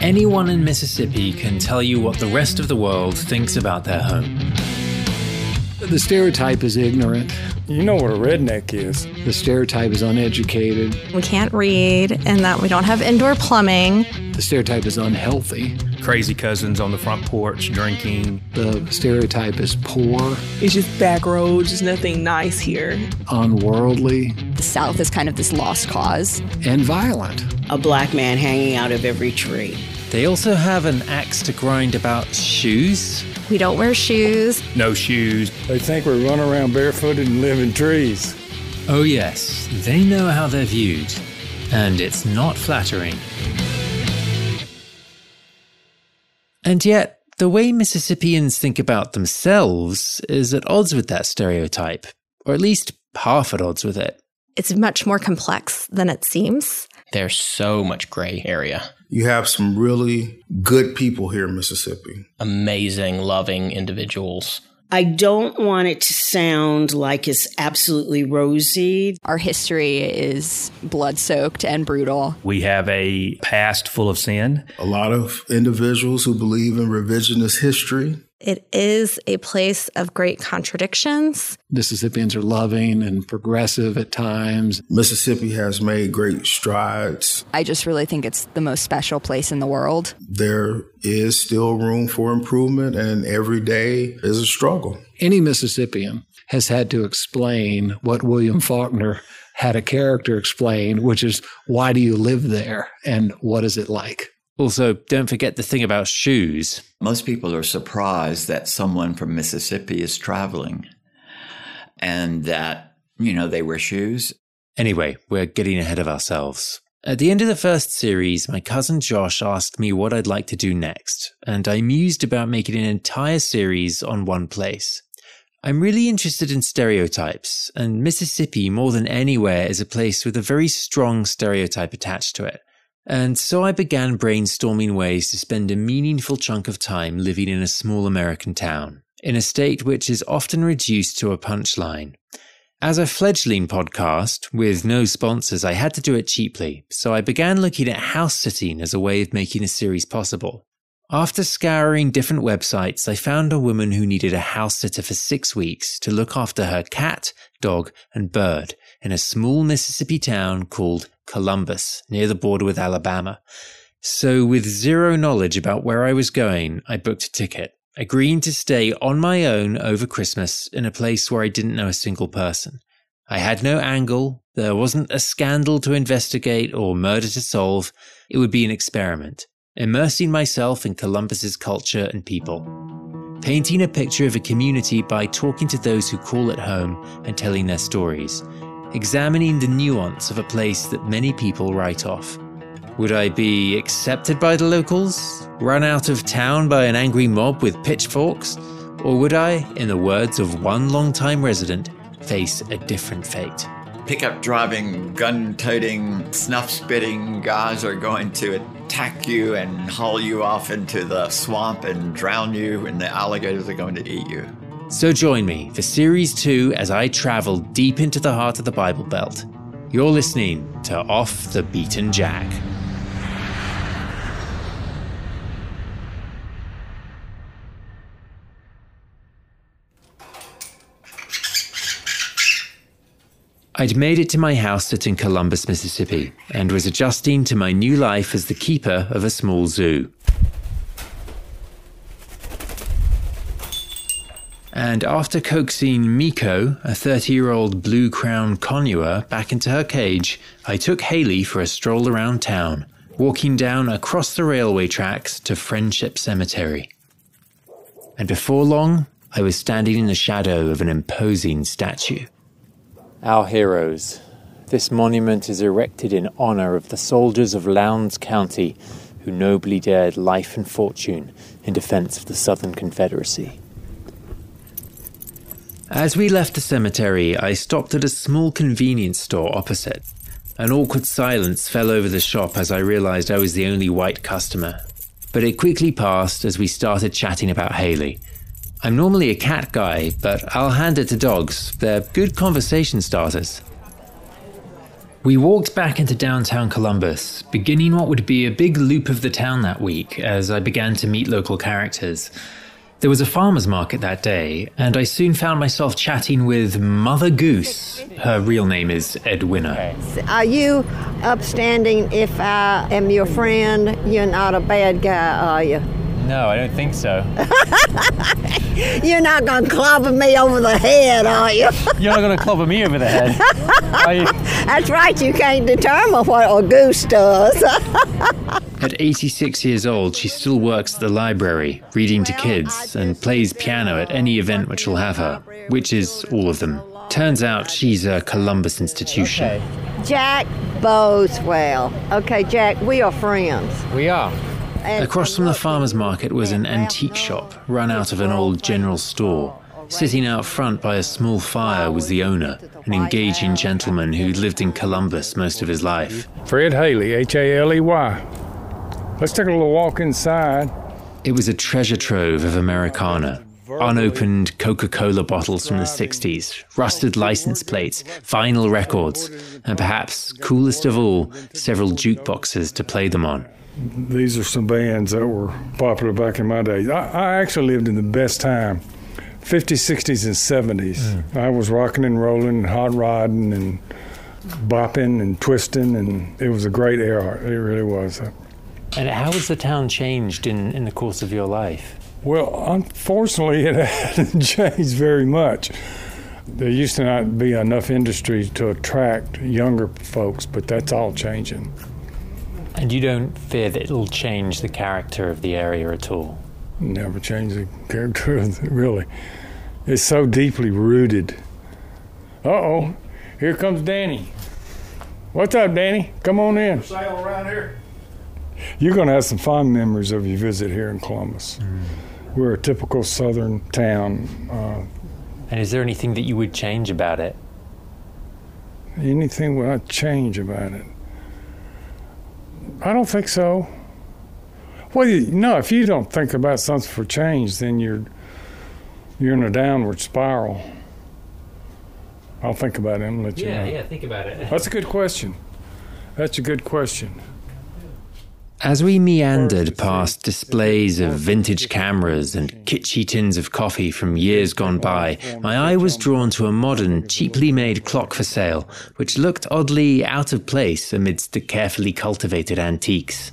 Anyone in Mississippi can tell you what the rest of the world thinks about their home. The stereotype is ignorant. You know what a redneck is. The stereotype is uneducated. We can't read and that we don't have indoor plumbing. The stereotype is unhealthy. Crazy cousins on the front porch drinking. The stereotype is poor. It's just back roads, there's nothing nice here. Unworldly. The South is kind of this lost cause. And violent. A black man hanging out of every tree. They also have an axe to grind about shoes. We don't wear shoes. No shoes. They think we run around barefooted and live in trees. Oh, yes, they know how they're viewed. And it's not flattering. And yet, the way Mississippians think about themselves is at odds with that stereotype, or at least half at odds with it. It's much more complex than it seems. There's so much gray area. You have some really good people here in Mississippi. Amazing, loving individuals. I don't want it to sound like it's absolutely rosy. Our history is blood soaked and brutal. We have a past full of sin. A lot of individuals who believe in revisionist history. It is a place of great contradictions. Mississippians are loving and progressive at times. Mississippi has made great strides. I just really think it's the most special place in the world. There is still room for improvement, and every day is a struggle. Any Mississippian has had to explain what William Faulkner had a character explain, which is why do you live there and what is it like? Also, don't forget the thing about shoes. Most people are surprised that someone from Mississippi is traveling and that, you know, they wear shoes. Anyway, we're getting ahead of ourselves. At the end of the first series, my cousin Josh asked me what I'd like to do next, and I mused about making an entire series on one place. I'm really interested in stereotypes, and Mississippi, more than anywhere, is a place with a very strong stereotype attached to it. And so I began brainstorming ways to spend a meaningful chunk of time living in a small American town, in a state which is often reduced to a punchline. As a fledgling podcast with no sponsors, I had to do it cheaply, so I began looking at house sitting as a way of making a series possible. After scouring different websites, I found a woman who needed a house sitter for six weeks to look after her cat, dog, and bird in a small Mississippi town called Columbus, near the border with Alabama. So, with zero knowledge about where I was going, I booked a ticket, agreeing to stay on my own over Christmas in a place where I didn't know a single person. I had no angle, there wasn't a scandal to investigate or murder to solve. It would be an experiment, immersing myself in Columbus's culture and people. Painting a picture of a community by talking to those who call it home and telling their stories examining the nuance of a place that many people write off. Would I be accepted by the locals? Run out of town by an angry mob with pitchforks? Or would I, in the words of one long-time resident, face a different fate? Pickup driving, gun toting, snuff spitting guys are going to attack you and haul you off into the swamp and drown you, and the alligators are going to eat you. So join me for Series 2 as I travel deep into the heart of the Bible Belt. You're listening to Off the Beaten Jack. I'd made it to my house at in Columbus, Mississippi, and was adjusting to my new life as the keeper of a small zoo. And after coaxing Miko, a 30 year old blue crown conure, back into her cage, I took Haley for a stroll around town, walking down across the railway tracks to Friendship Cemetery. And before long, I was standing in the shadow of an imposing statue. Our heroes. This monument is erected in honor of the soldiers of Lowndes County who nobly dared life and fortune in defense of the Southern Confederacy. As we left the cemetery, I stopped at a small convenience store opposite. An awkward silence fell over the shop as I realized I was the only white customer. But it quickly passed as we started chatting about Haley. I'm normally a cat guy, but I'll hand it to dogs. They're good conversation starters. We walked back into downtown Columbus, beginning what would be a big loop of the town that week as I began to meet local characters. There was a farmer's market that day, and I soon found myself chatting with Mother Goose. Her real name is Edwina. Are you upstanding if I am your friend? You're not a bad guy, are you? No, I don't think so. You're not going to clobber me over the head, are you? You're not going to clobber me over the head, you? That's right, you can't determine what a goose does. At 86 years old, she still works at the library, reading to kids, and plays piano at any event which will have her, which is all of them. Turns out she's a Columbus institution. Okay. Jack Boswell. Okay, Jack, we are friends. We are. Across from the farmer's market was an antique shop run out of an old general store. Sitting out front by a small fire was the owner, an engaging gentleman who'd lived in Columbus most of his life. Fred Haley, H A L E Y. Let's take a little walk inside. It was a treasure trove of Americana. Unopened Coca Cola bottles from the 60s, rusted license plates, vinyl records, and perhaps, coolest of all, several jukeboxes to play them on. These are some bands that were popular back in my day. I, I actually lived in the best time 50s, 60s, and 70s. Mm. I was rocking and rolling, and hot rodding, and bopping and twisting, and it was a great era. It really was. And how has the town changed in, in the course of your life? Well, unfortunately, it hasn't changed very much. There used to not be enough industry to attract younger folks, but that's all changing. And you don't fear that it'll change the character of the area at all? Never change the character of the, really. It's so deeply rooted. Uh oh, here comes Danny. What's up, Danny? Come on in. Sail around here. You're going to have some fond memories of your visit here in Columbus. Mm. We're a typical southern town. Uh, and is there anything that you would change about it? Anything would I change about it? I don't think so. Well, you, no, if you don't think about something for change, then you're you're in a downward spiral. I'll think about it and let yeah, you know. Yeah, yeah, think about it. That's a good question. That's a good question. As we meandered past displays of vintage cameras and kitschy tins of coffee from years gone by, my eye was drawn to a modern, cheaply made clock for sale, which looked oddly out of place amidst the carefully cultivated antiques.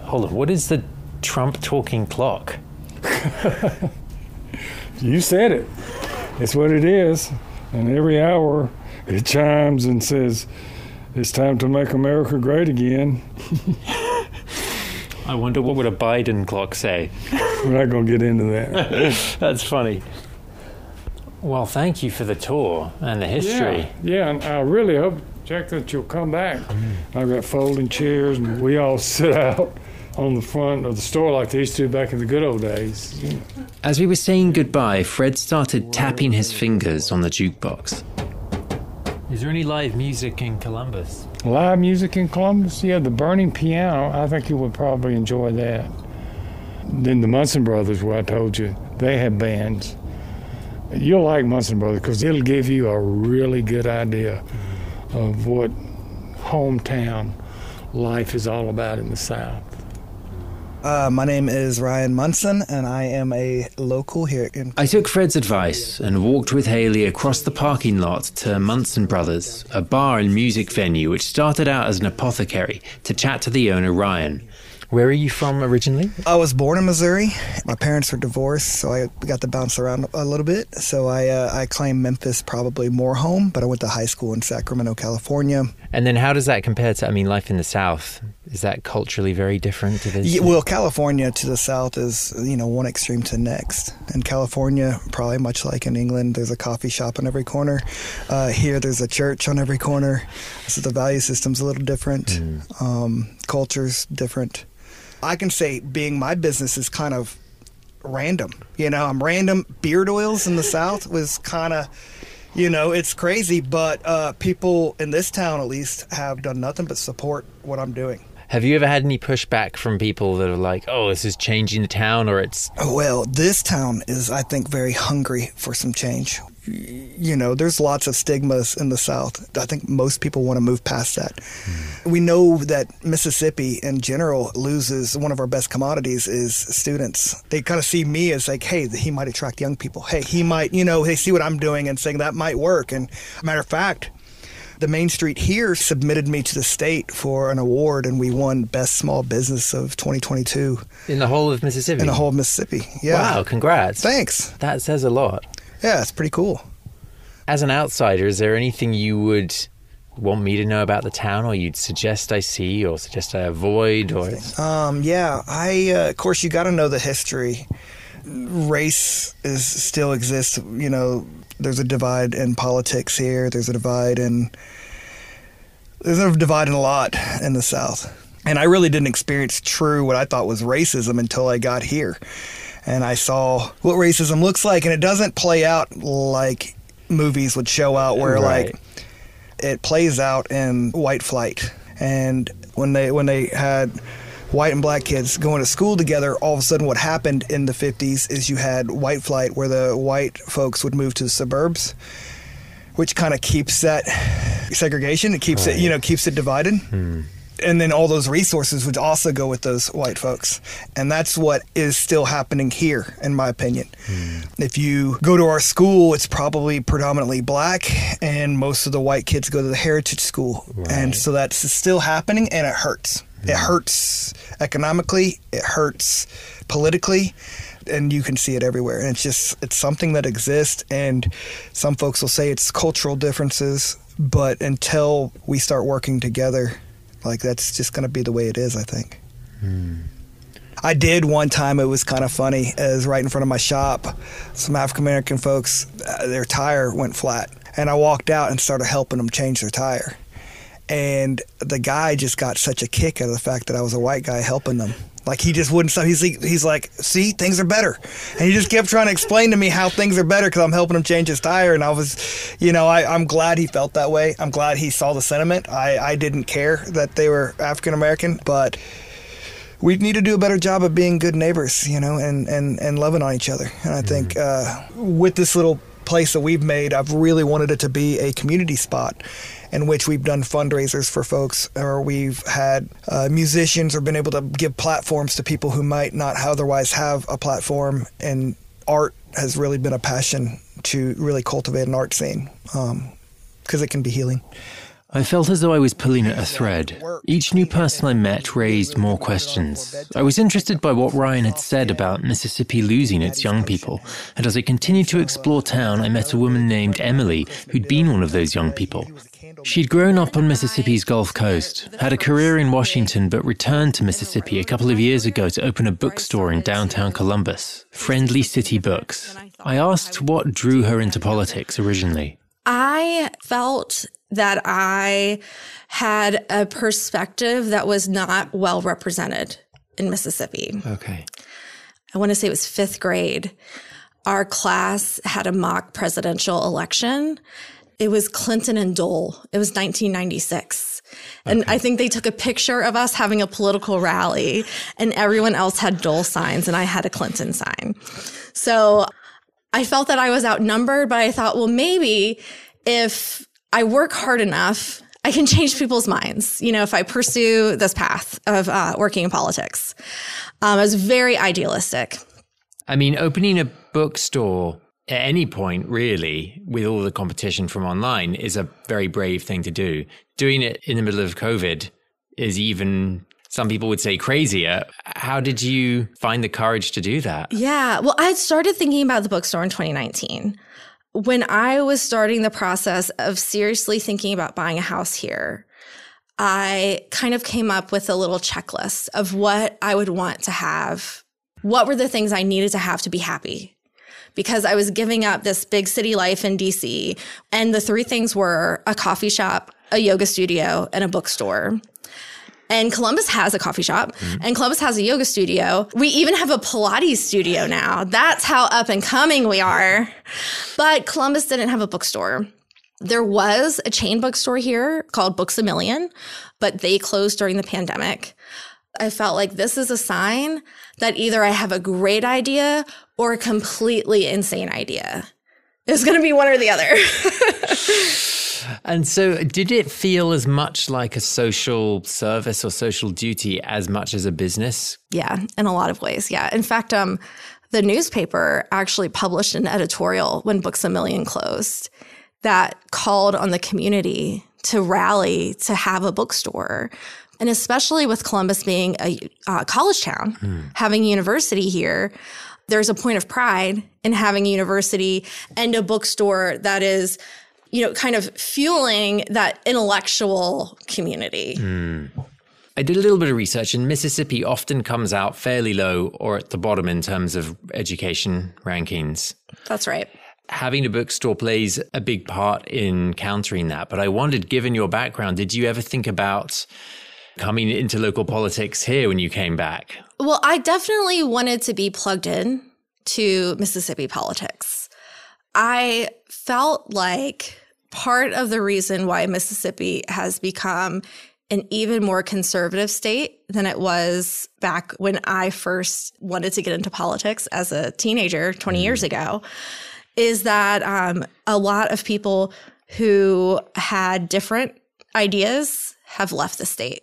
Hold on, what is the Trump talking clock? you said it. It's what it is. And every hour it chimes and says, It's time to make America great again. I wonder what would a Biden clock say. We're not going to get into that. That's funny. Well, thank you for the tour and the history. Yeah, yeah and I really hope, Jack, that you'll come back. Mm. I've got folding chairs, and we all sit out on the front of the store like they used to back in the good old days. As we were saying goodbye, Fred started tapping his fingers on the jukebox. Is there any live music in Columbus? Live music in Columbus? Yeah, the Burning Piano. I think you would probably enjoy that. Then the Munson Brothers, where I told you, they have bands. You'll like Munson Brothers because it'll give you a really good idea of what hometown life is all about in the South. Uh, my name is Ryan Munson, and I am a local here in. I took Fred's advice and walked with Haley across the parking lot to Munson Brothers, a bar and music venue which started out as an apothecary, to chat to the owner, Ryan. Where are you from originally? I was born in Missouri. My parents were divorced, so I got to bounce around a little bit. So I uh, I claim Memphis probably more home, but I went to high school in Sacramento, California. And then how does that compare to I mean life in the South? Is that culturally very different to this? Yeah, well, California to the south is you know one extreme to next. In California, probably much like in England, there's a coffee shop on every corner. Uh, here, there's a church on every corner. So the value system's a little different. Mm. Um, culture's different. I can say being my business is kind of random. You know, I'm random. Beard oils in the South was kind of, you know, it's crazy, but uh, people in this town at least have done nothing but support what I'm doing. Have you ever had any pushback from people that are like, "Oh, this is changing the town," or it's? Well, this town is, I think, very hungry for some change. You know, there's lots of stigmas in the South. I think most people want to move past that. Hmm. We know that Mississippi in general loses one of our best commodities is students. They kind of see me as like, hey, he might attract young people. Hey, he might, you know, they see what I'm doing and saying that might work. And matter of fact, the Main Street here submitted me to the state for an award, and we won Best Small Business of 2022 In the whole of Mississippi? in the whole of Mississippi. Yeah. Wow, congrats. Thanks. That says a lot. Yeah, it's pretty cool. As an outsider, is there anything you would want me to know about the town or you'd suggest I see or suggest I avoid or Um, yeah, I uh, of course you got to know the history. Race is still exists. You know, there's a divide in politics here. There's a divide in there's a divide in a lot in the South, and I really didn't experience true what I thought was racism until I got here, and I saw what racism looks like, and it doesn't play out like movies would show out, where Right. like it plays out in white flight. And when they when they had white and black kids going to school together all of a sudden what happened in the 50s is you had white flight where the white folks would move to the suburbs which kind of keeps that segregation. It keeps it you know keeps it divided hmm. And then all those resources would also go with those white folks. And that's what is still happening here in my opinion. Hmm. If you go to our school it's probably predominantly black and most of the white kids go to the heritage school. And so that's still happening and it hurts. It hmm. hurts economically it hurts politically and you can see it everywhere. And it's just it's something that exists and some folks will say it's cultural differences but until we start working together like that's just going to be the way it is i think I did one time. It was kind of funny. It was right in front of my shop. Some African American folks, uh, their tire went flat, and I walked out and started helping them change their tire. And the guy just got such a kick out of the fact that I was a white guy helping them. Like he just wouldn't stop. He's like, he's like, see, things are better, and he just kept trying to explain to me how things are better because I'm helping him change his tire. And I was, you know, I, I'm glad he felt that way. I'm glad he saw the sentiment. I, I didn't care that they were African American, but we need to do a better job of being good neighbors, you know, and, and, and loving on each other. And I think uh, with this little place that we've made, I've really wanted it to be a community spot in which we've done fundraisers for folks, or we've had uh, musicians, or been able to give platforms to people who might not otherwise have a platform. And art has really been a passion to really cultivate an art scene because it can be healing. I felt as though I was pulling at a thread. Each new person I met raised more questions. I was interested by what Ryan had said about Mississippi losing its young people, and as I continued to explore town, I met a woman named Emily who'd been one of those young people. She'd grown up on Mississippi's Gulf Coast, had a career in Washington, but returned to Mississippi a couple of years ago to open a bookstore in downtown Columbus, Friendly City Books. I asked what drew her into politics originally. I felt that I had a perspective that was not well represented in Mississippi. Okay. I want to say it was fifth grade. Our class had a mock presidential election. It was Clinton and Dole. It was 1996. And I think they took a picture of us having a political rally, and everyone else had Dole signs, and I had a Clinton sign. So I felt that I was outnumbered, but I thought, well, maybe if I work hard enough, I can change people's minds, you know, if I pursue this path of uh, working in politics. Um, I was very idealistic. I mean, opening a bookstore at any point, really, with all the competition from online, is a very brave thing to do. Doing it in the middle of COVID is even, some people would say, crazier. How did you find the courage to do that? Yeah. Well, I started thinking about the bookstore in 2019. When I was starting the process of seriously thinking about buying a house here, I kind of came up with a little checklist of what I would want to have. What were the things I needed to have to be happy? Because I was giving up this big city life in DC. And the three things were a coffee shop, a yoga studio, and a bookstore. And Columbus has a coffee shop mm-hmm. and Columbus has a yoga studio. We even have a Pilates studio now. That's how up and coming we are. But Columbus didn't have a bookstore. There was a chain bookstore here called Books a Million, but they closed during the pandemic. I felt like this is a sign that either I have a great idea or a completely insane idea. It was going to be one or the other. And so, did it feel as much like a social service or social duty as much as a business? Yeah, in a lot of ways. Yeah. In fact, um, the newspaper actually published an editorial when Books a Million closed that called on the community to rally to have a bookstore. And especially with Columbus being a uh, college town, having a university here, there's a point of pride in having a university and a bookstore that is, you know, kind of fueling that intellectual community. Hmm. I did a little bit of research, and Mississippi often comes out fairly low or at the bottom in terms of education rankings. That's right. Having a bookstore plays a big part in countering that. But I wondered, given your background, did you ever think about coming into local politics here when you came back? Well, I definitely wanted to be plugged in to Mississippi politics. I felt like part of the reason why Mississippi has become an even more conservative state than it was back when I first wanted to get into politics as a teenager 20 years ago is that um, a lot of people who had different ideas have left the state.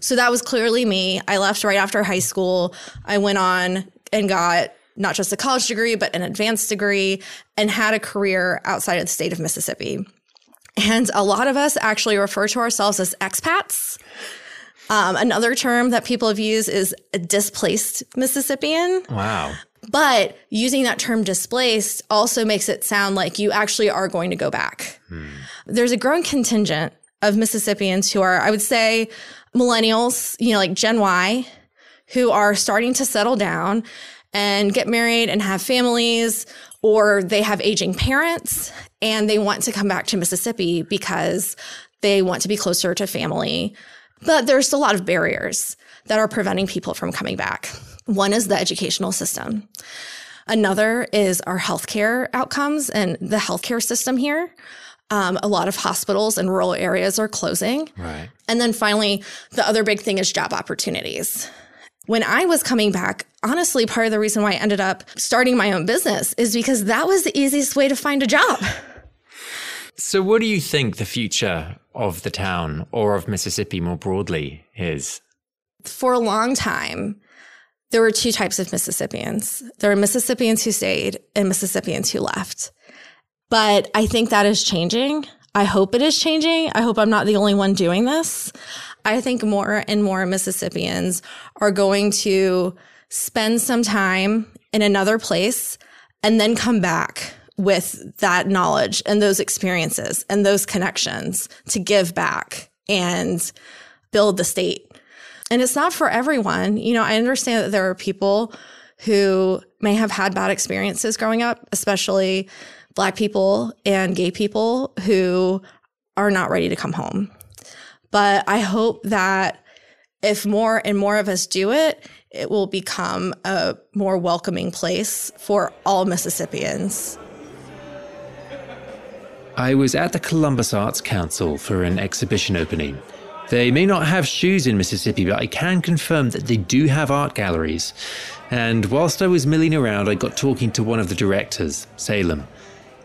So that was clearly me. I left right after high school. I went on and got not just a college degree, but an advanced degree and had a career outside of the state of Mississippi. And a lot of us actually refer to ourselves as expats. Um, another term that people have used is a displaced Mississippian. Wow. But using that term displaced also makes it sound like you actually are going to go back. There's a growing contingent of Mississippians who are, I would say, millennials, you know, like Gen Y, who are starting to settle down and get married and have families, or they have aging parents and they want to come back to Mississippi because they want to be closer to family. But there's a lot of barriers that are preventing people from coming back. One is the educational system. Another is our healthcare outcomes and the healthcare system here. Um, a lot of hospitals in rural areas are closing. Right. And then finally, the other big thing is job opportunities. When I was coming back, honestly, part of the reason why I ended up starting my own business is because that was the easiest way to find a job. So, what do you think the future of the town or of Mississippi more broadly is? For a long time, there were two types of Mississippians there were Mississippians who stayed and Mississippians who left. But I think that is changing. I hope it is changing. I hope I'm not the only one doing this. I think more and more Mississippians are going to spend some time in another place and then come back with that knowledge and those experiences and those connections to give back and build the state. And it's not for everyone. You know, I understand that there are people who may have had bad experiences growing up, especially Black people and gay people who are not ready to come home. But I hope that if more and more of us do it, it will become a more welcoming place for all Mississippians. I was at the Columbus Arts Council for an exhibition opening. They may not have shoes in Mississippi, but I can confirm that they do have art galleries. And whilst I was milling around, I got talking to one of the directors, Salem.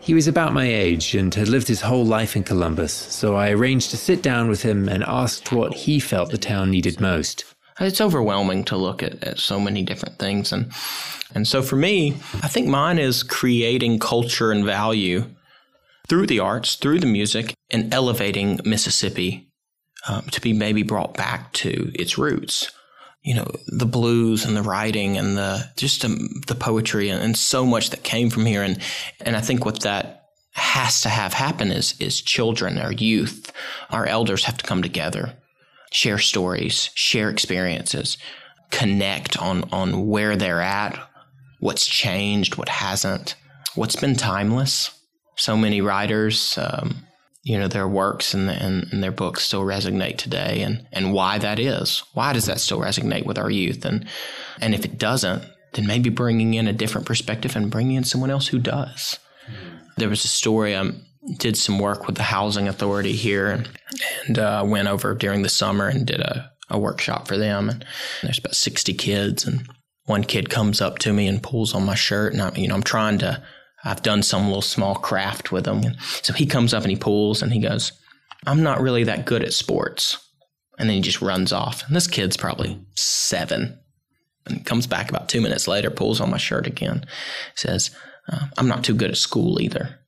He was about my age and had lived his whole life in Columbus, so I arranged to sit down with him and asked what he felt the town needed most. It's overwhelming to look at, at so many different things. And, and so for me, I think mine is creating culture and value through the arts, through the music, and elevating Mississippi um, to be maybe brought back to its roots. You know, the blues and the writing and the just um, the poetry and, and so much that came from here. And and I think what that has to have happen is is children, our youth, our elders have to come together, share stories, share experiences, connect on on where they're at, what's changed, what hasn't, what's been timeless. So many writers, um, you know, their works and, and, and their books still resonate today, and and why that is. Why does that still resonate with our youth? And and if it doesn't, then maybe bringing in a different perspective and bringing in someone else who does. There was a story. I did some work with the housing authority here, and uh, went over during the summer and did a, a workshop for them. And there's about sixty kids, and one kid comes up to me and pulls on my shirt, and I, you know, I'm trying to I've done some little small craft with him. So he comes up and he pulls and he goes, I'm not really that good at sports. And then he just runs off. And this kid's probably seven. And comes back about two minutes later, pulls on my shirt again, says, uh, I'm not too good at school either.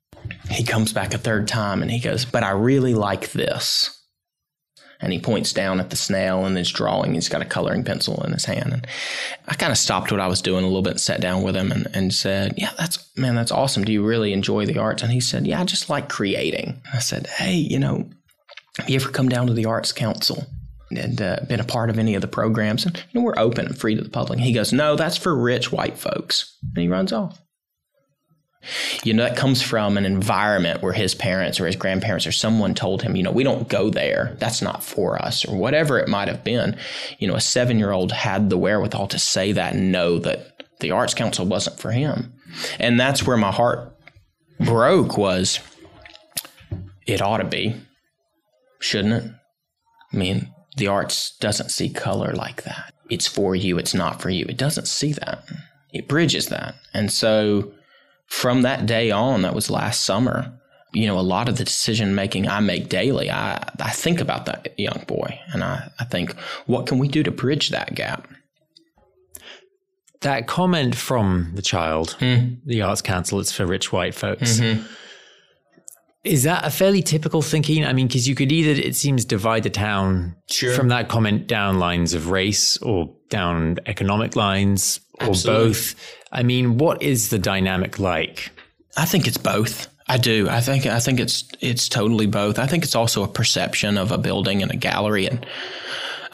He comes back a third time and he goes, But I really like this. And he points down at the snail and his drawing. He's got a coloring pencil in his hand. And I kind of stopped what I was doing a little bit and sat down with him and, and said, Yeah, that's, man, that's awesome. Do you really enjoy the arts? And he said, Yeah, I just like creating. I said, Hey, you know, have you ever come down to the Arts Council? and uh, been a part of any of the programs. And you know, we're open and free to the public. And he goes, No, that's for rich white folks. And he runs off. You know, that comes from an environment where his parents or his grandparents or someone told him, you know, we don't go there. That's not for us, or whatever it might have been. You know, a seven year old had the wherewithal to say that and know that the Arts Council wasn't for him. And that's where my heart broke was it ought to be, shouldn't it? I mean, the arts doesn't see color like that. It's for you, it's not for you. It doesn't see that. It bridges that. And so from that day on, that was last summer, you know, a lot of the decision making I make daily, I, I think about that young boy and I, I think, what can we do to bridge that gap? That comment from the child, mm. the Arts Council, it's for rich white folks. Mm-hmm is that a fairly typical thinking? I mean, because you could either, it seems, divide the town sure. from that comment down lines of race or down economic lines or Absolutely. both. I mean, what is the dynamic like? I think it's both. I do. I think I think it's it's totally both. I think it's also a perception of a building and a gallery and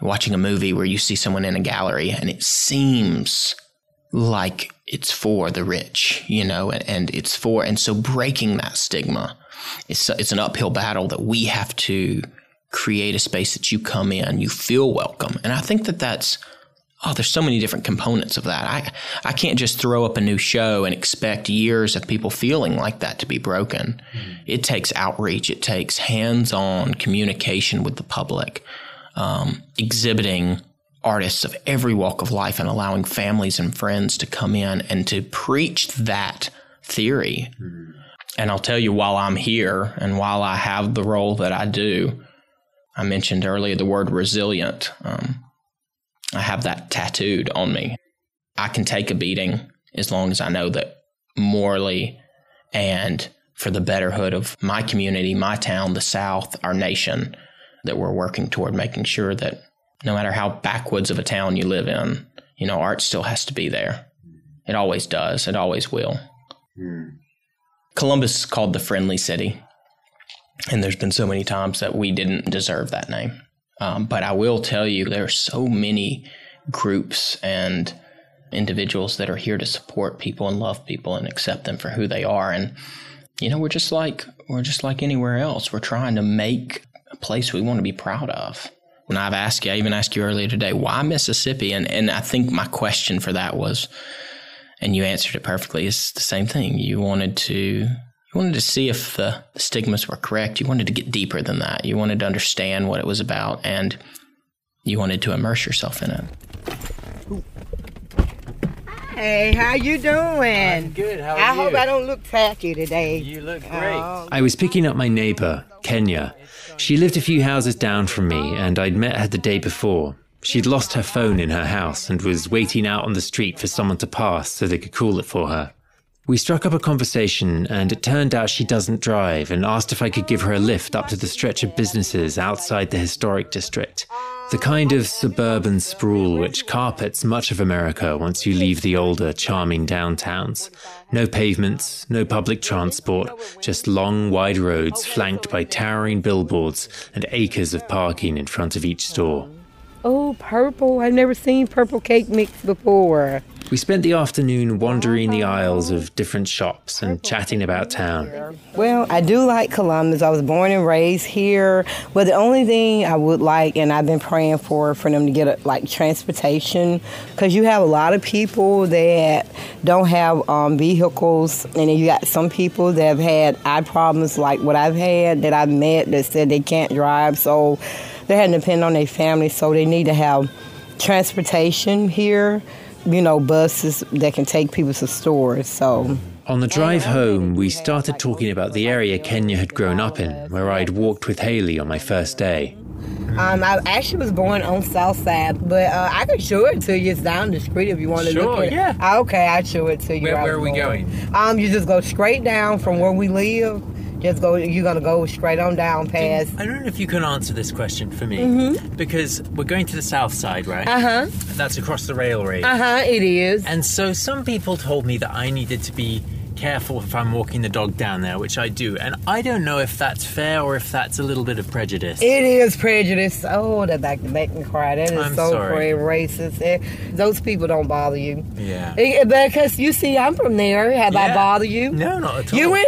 watching a movie where you see someone in a gallery and it seems like it's for the rich, you know, and, and it's for and so breaking that stigma it's it's an uphill battle that we have to create a space that you come in, you feel welcome, and I think that that's oh, there's so many different components of that. I I can't just throw up a new show and expect years of people feeling like that to be broken. Mm-hmm. It takes outreach. It takes hands-on communication with the public, um, exhibiting artists of every walk of life, and allowing families and friends to come in and to preach that theory. Mm-hmm. And I'll tell you, while I'm here and while I have the role that I do, I mentioned earlier the word resilient. Um, I have that tattooed on me. I can take a beating as long as I know that morally and for the betterhood of my community, my town, the South, our nation, that we're working toward making sure that no matter how backwoods of a town you live in, you know, art still has to be there. It always does. It always will. Hmm. Columbus is called the friendly city. And there's been so many times that we didn't deserve that name. Um, but I will tell you, there are so many groups and individuals that are here to support people and love people and accept them for who they are. And, you know, we're just like, we're just like anywhere else. We're trying to make a place we want to be proud of. When I've asked you, I even asked you earlier today, why Mississippi? And, and I think my question for that was, and you answered it perfectly. It's the same thing. You wanted to you wanted to see if the, the stigmas were correct. You wanted to get deeper than that. You wanted to understand what it was about, and you wanted to immerse yourself in it. Hey, how you doing? I'm good. How are I you? I hope I don't look tacky today. You look great. Oh. I was picking up my neighbor, Kenya. She lived a few houses down from me, and I'd met her the day before. She'd lost her phone in her house and was waiting out on the street for someone to pass so they could call it for her. We struck up a conversation, and it turned out she doesn't drive and asked if I could give her a lift up to the stretch of businesses outside the historic district. The kind of suburban sprawl which carpets much of America once you leave the older, charming downtowns. No pavements, no public transport, just long, wide roads flanked by towering billboards and acres of parking in front of each store. Oh, purple. I've never seen purple cake mix before. We spent the afternoon wandering the aisles of different shops and chatting about town. Well, I do like Columbus. I was born and raised here. But the only thing I would like, and I've been praying for, for them to get a, like transportation, because you have a lot of people that don't have um, vehicles, and then you got some people that have had eye problems, like what I've had that I've met that said they can't drive. So they had to depend on their family, so they need to have transportation here. You know, buses that can take people to stores. So On the drive home, we started talking about the area Kenya had grown up in, where I'd walked with Haley on my first day. Um, I actually was born on South Side, but uh, I can show it to you. It's down the street if you want to Sure, look at yeah. it. Ah, Okay, I'll show it to you. Where- where are we born. going? Um, you just go straight down from where we live. Just go. You're gonna go straight on down past. I don't know if you can answer this question for me. Mhm. Because we're going to the south side, right? Uh huh. That's across the railway. Uh huh. It is. And so some people told me that I needed to be careful if I'm walking the dog down there, which I do. And I don't know if that's fair or if that's a little bit of prejudice. It is prejudice. Oh, that back make me cry. That is I'm so sorry. racist. Eh, Those people don't bother you. yeah. Eh, Because you see, I'm from there. Have I Yeah. bothered you? No, not at all. You went.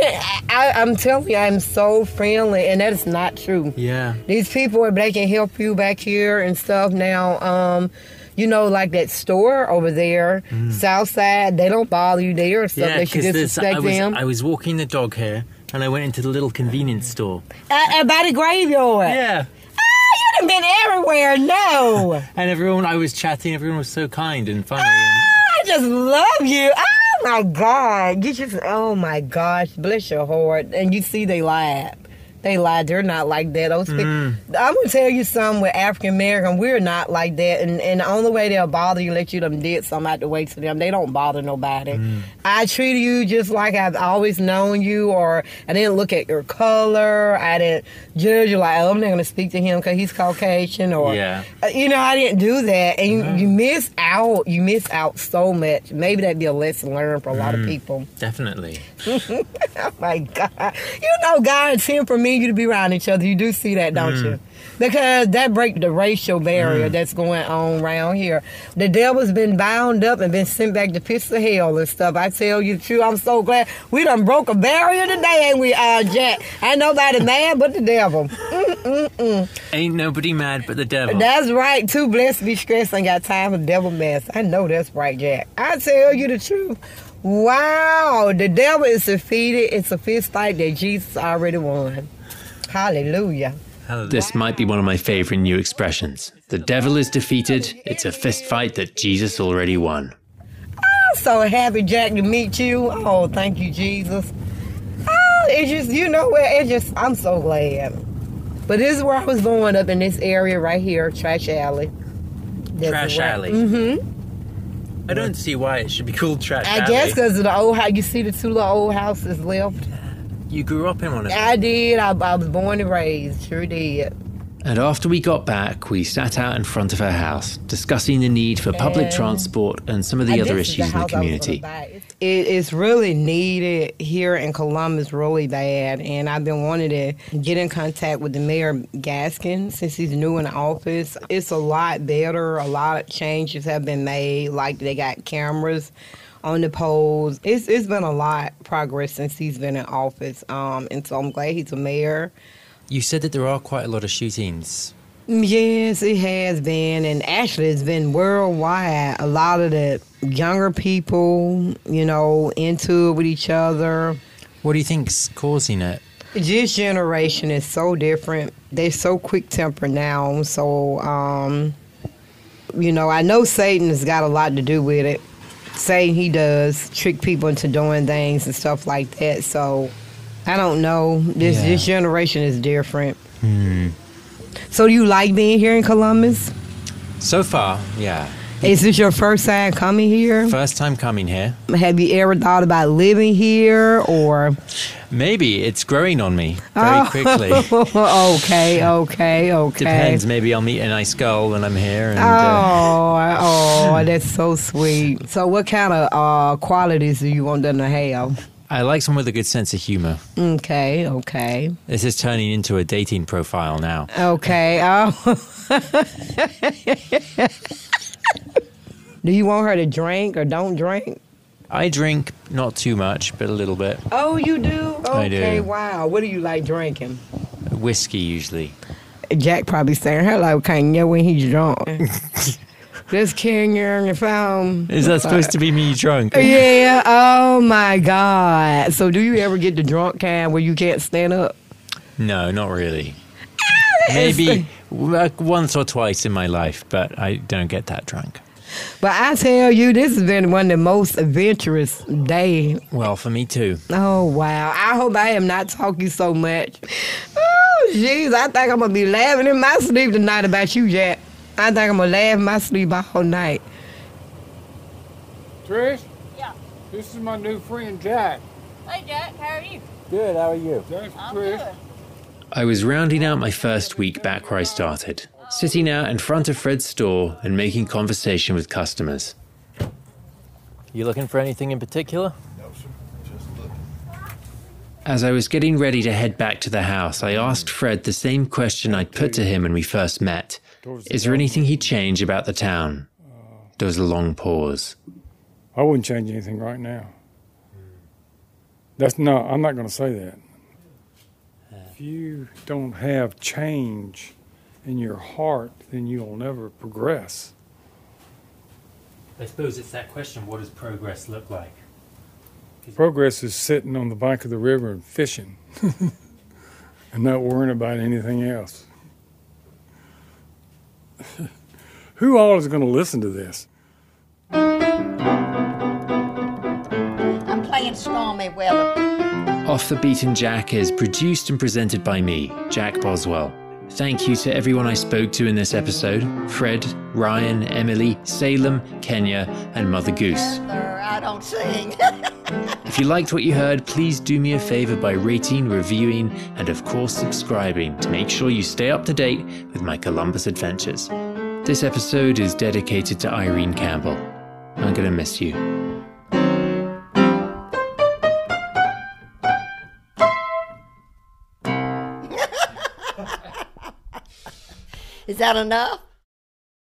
I, I'm telling you, I'm so friendly, and that is not true. Yeah. These people, they can help you back here and stuff. Now, um, you know, like that store over there, South Side, they don't bother you there and stuff. Mm. Yeah, because disrespect I was, them. I was walking the dog here and I went into the little convenience store. Uh, uh, by the graveyard. Yeah. Ah, you done been everywhere. No. And everyone, I was chatting, everyone was so kind and funny. I just love you. Oh my God. You just, oh my gosh. Bless your heart. And you see they lied. They lied. They're not like that. Those people, Mm. I'm going to tell you something with African American. We're not like that. And, and the only way they'll bother you, let you them did something out the way to them. They don't bother nobody. Mm. I treated you just like I've always known you, or I didn't look at your color. I didn't judge you like, oh, I'm not going to speak to him because he's Caucasian, or Yeah. uh, you know, I didn't do that, and you, you miss out. You miss out so much. Maybe that'd be a lesson learned for a lot of Mm. people. Definitely. oh my God! You know, God intended for me and you to be around each other. You do see that, don't Mm. you? Because that break the racial barrier Mm. that's going on around here. The devil's been bound up and been sent back to pits of hell and stuff. I tell you the truth. I'm so glad we done broke a barrier today, ain't we, uh, Jack? Ain't nobody mad but the devil. Mm-mm-mm. Ain't nobody mad but the devil. That's right. Too blessed to be stressed and got time for devil mess. I know that's right, Jack. I tell you the truth. Wow, the devil is defeated. It's a fist fight that Jesus already won. Hallelujah. This might be one of my favorite new expressions. The devil is defeated. It's a fist fight that Jesus already won. I'm so happy, Jack, to meet you. Oh, thank you, Jesus. Oh, it's just, you know what? It's just, I'm so glad. But this is where I was born up in this area right here, Trash Alley. Trash Alley. Mm-hmm. I don't see why it should be called Trash I Alley. I guess because of the old house. You see the two little old houses left? You grew up in one of them. I did. I, I was born and raised. Sure did. And after we got back, we sat out in front of her house, discussing the need for public And- transport and some of the And other this is issues in the house I was gonna community. buy. It is really needed here in Columbus, really bad. And I've been wanting to get in contact with the mayor Gaskin since he's new in office. It's a lot better. A lot of changes have been made. Like they got cameras on the polls. It's it's been a lot progress since he's been in office. Um, and so I'm glad he's a mayor. You said that there are quite a lot of shootings. Yes, it has been, and actually, it's been worldwide. A lot of the younger people, you know, into it with each other. What do you think's causing it? This generation is so different. They're so quick tempered now. So, um, you know, I know Satan has got a lot to do with it. Satan, he does trick people into doing things and stuff like that. So, I don't know. This Yeah. this generation is different. Hmm. So, do you like being here in Columbus? So far, yeah. Is this your first time coming here? First time coming here. Have you ever thought about living here or? Maybe it's growing on me very Oh, quickly. okay, okay, okay. Depends. Maybe I'll meet a nice girl when I'm here. And, uh, Oh, oh, that's so sweet. So, what kind of uh, qualities do you want them to have? I like someone with a good sense of humor. Okay, okay, This is turning into a dating profile now. okay. Oh. do you want her to drink or don't drink? I drink not too much, but a little bit. Oh, you do? I do. Okay, wow. What do you like drinking? Whiskey usually. Jack probably her like Kanye when he's drunk. This Kenya on your phone. Is that supposed to be me drunk? Yeah. Oh my God. So, do you ever get the drunk kind where you can't stand up? No, not really. Maybe like once or twice in my life, but I don't get that drunk. but I tell you, this has been one of the most adventurous day. Well, for me too. Oh wow! I hope I am not talking so much. Oh jeez, I think I'm gonna be laughing in my sleep tonight about you, Jack. I think I'm gonna laugh in my sleep all night. Trish? Yeah. This is my new friend Jack. Hey Jack, how are you? Good, how are you? Jack, I'm Trish. good. I was rounding out my first week back where I started, sitting out in front of Fred's store and making conversation with customers. You looking for anything in particular? As I was getting ready to head back to the house, I asked Fred the same question I'd put to him when we first met. Is there anything he'd change about the town? There was a long pause. I wouldn't change anything right now. That's not, I'm not going to say that. If you don't have change in your heart, then you'll never progress. I suppose it's that question what does progress look like? Progress is sitting on the bank of the river and fishing and not worrying about anything else. Who all is going to listen to this? Off the Beaten Jack is produced and presented by me, Jack Boswell. Thank you to everyone I spoke to in this episode Fred, Ryan, Emily, Salem, Kenya, and Mother Goose. I don't sing. If you liked what you heard, please do me a favor by rating, reviewing, and of course subscribing to make sure you stay up to date with my Columbus adventures. This episode is dedicated to Irene Campbell. I'm gonna miss you. Is that enough?